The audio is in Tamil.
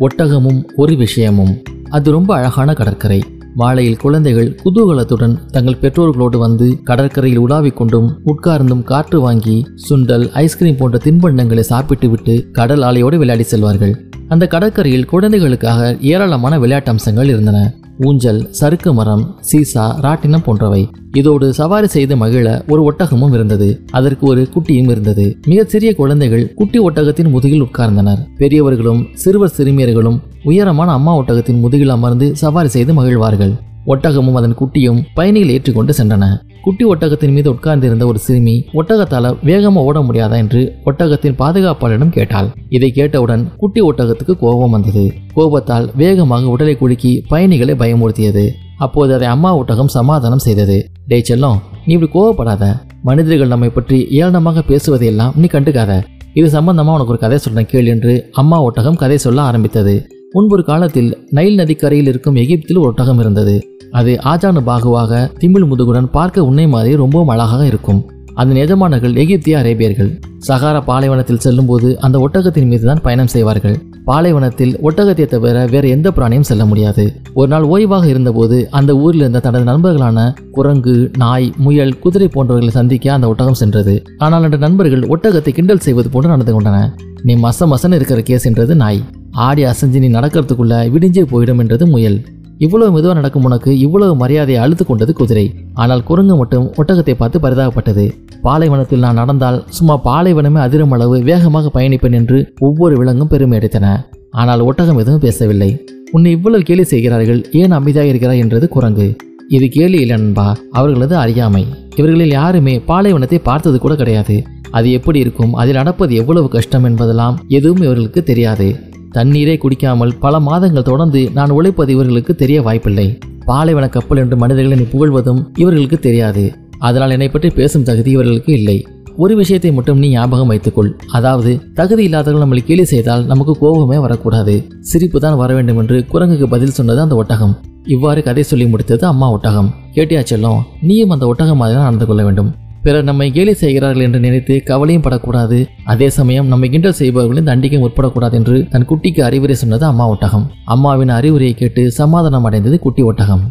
ஒட்டகமும் ஒரு விஷயமும். அது ரொம்ப அழகான கடற்கரை. மாலையில் குழந்தைகள் குதூகலத்துடன் தங்கள் பெற்றோர்களோடு வந்து கடற்கரையில் உலாவிக் கொண்டும் உட்கார்ந்தும் காற்று வாங்கி சுண்டல் ஐஸ்கிரீம் போன்ற தின்பண்டங்களை சாப்பிட்டுவிட்டு கடல் ஆலையோடு விளையாடி செல்வார்கள். அந்த கடற்கரையில் குழந்தைகளுக்காக ஏராளமான விளையாட்டு அம்சங்கள் இருந்தன. ஊஞ்சல் சறுக்கு மரம் சீசா ராட்டினம் போன்றவை. இதோடு சவாரி செய்து மகிழ ஒரு ஒட்டகமும் இருந்தது. அதற்கு ஒரு குட்டியும் இருந்தது. மிக சிறிய குழந்தைகள் குட்டி ஒட்டகத்தின் முதுகில் உட்கார்ந்தனர். பெரியவர்களும் சிறுவர் சிறுமியர்களும் உயரமான அம்மா ஒட்டகத்தின் முதுகில் அமர்ந்து சவாரி செய்து மகிழ்வார்கள். ஒட்டகமும் அதன் குட்டியும் பயணிகள் ஏற்றிக்கொண்டு சென்றன. குட்டி ஒட்டகத்தின் மீது உட்கார்ந்திருந்த ஒரு சிறுமி ஒட்டகத்தால வேகமா ஓட முடியாதா என்று ஒட்டகத்தின் பாதுகாப்பாளரிடம் கேட்டாள். இதை கேட்டவுடன் குட்டி ஒட்டகத்துக்கு கோபம் வந்தது. கோபத்தால் வேகமாக உடலை குலுக்கி பயணிகளை பயமுறுத்தியது. அப்போது அதை அம்மா ஒட்டகம் சமாதானம் செய்தது. டே செல்லம் நீ இப்படி கோவப்படாத. மனிதர்கள் நம்மை பற்றி ஏளனமாக பேசுவதையெல்லாம் நீ கண்டுக்காத. இது சம்பந்தமா உனக்கு ஒரு கதை சொல்றேன் கேள் என்று அம்மா ஒட்டகம் கதை சொல்ல ஆரம்பித்தது. முன்பொரு காலத்தில் நைல் நதிக்கரையில் இருக்கும் எகிப்தில் ஒரு ஒட்டகம் இருந்தது. அது ஆஜானு பாகுவாக திமிழ் முதுகுடன் பார்க்க உன்னை மாதிரி ரொம்பவும் அழகாக இருக்கும். அதன் எஜமானர்கள் எகிப்திய அரேபியர்கள். சகாரா பாலைவனத்தில் செல்லும்போது அந்த ஒட்டகத்தின் மீது தான் பயணம் செய்வார்கள். பாலைவனத்தில் ஒட்டகத்தை தவிர வேற எந்த பிராணியும் செல்ல முடியாது. ஒரு நாள் ஓய்வாக இருந்தபோது அந்த ஊரில் இருந்த தனது நண்பர்களான குரங்கு நாய் முயல் குதிரை போன்றவர்களை சந்திக்க அந்த ஒட்டகம் சென்றது. ஆனால் அந்த நண்பர்கள் ஒட்டகத்தை கிண்டல் செய்வது போன்று நடந்து கொண்டன நீ மச மசன் இருக்கிற கேஸ் என்றது நாய். ஆடி அசைஞ்சு நீ நடக்கிறதுக்குள்ள விடிஞ்சே போயிடும் என்றது முயல். இவ்வளவு மெதுவாக நடக்கும் உனக்கு இவ்வளவு மரியாதையை அழுத்து கொண்டது குதிரை. ஆனால் குரங்கு மட்டும் ஒட்டகத்தை பார்த்து பரிதாபப்பட்டது. பாலைவனத்தில் நான் நடந்தால் சும்மா பாலைவனமே அதிரும் அளவு வேகமாக பயணிப்பேன் என்று ஒவ்வொரு விலங்கும் பெருமை அடைத்தன. ஆனால் ஒட்டகம் எதுவும் பேசவில்லை. உன்னை இவ்வளவு கேலி செய்கிறார்கள் ஏன் அமைதியாக இருக்கிறாய் என்றது குரங்கு. இது கேலி இல்லை நண்பா அவர்களது அறியாமை. இவர்களில் யாருமே பாலைவனத்தை பார்த்தது கூட கிடையாது. அது எப்படி இருக்கும் அதில் நடப்பது எவ்வளவு கஷ்டம் என்பதெல்லாம் எதுவும் இவர்களுக்கு தெரியாது. தண்ணீரே குடிக்காமல் பல மாதங்கள் தொடர்ந்து நான் உழைப்பது இவர்களுக்கு தெரிய வாய்ப்பில்லை. பாலைவன கப்பல் என்று மனிதர்களை நீ புகழ்வதும் இவர்களுக்கு தெரியாது. அதனால் என்னை பற்றி பேசும் தகுதி இவர்களுக்கு இல்லை. ஒரு விஷயத்தை மட்டும் நீ ஞாபகம் வைத்துக்கொள். அதாவது தகுதி இல்லாதவர்கள் நம்மளை கேலி செய்தால் நமக்கு கோபமே வரக்கூடாது. சிரிப்பு தான் வர வேண்டும் என்று குரங்குக்கு பதில் சொன்னது அந்த ஒட்டகம். இவ்வாறு கதை சொல்லி முடித்தது அம்மா ஒட்டகம். கேட்டியா செல்லும் நீயும் அந்த ஒட்டகம் மாதிரி நடந்து கொள்ள வேண்டும். பிறர் நம்மை கேலி செய்கிறார்கள் என்று நினைத்து கவலையும் படக்கூடாது. அதே சமயம் நம்மை கிண்டல் செய்பவர்களின் தண்டிக்க முற்படக்கூடாது என்று தன் குட்டிக்கு அறிவுரை சொன்னது அம்மா ஒட்டகம். அம்மாவின் அறிவுரையை கேட்டு சமாதானம் அடைந்தது குட்டி ஒட்டகம்.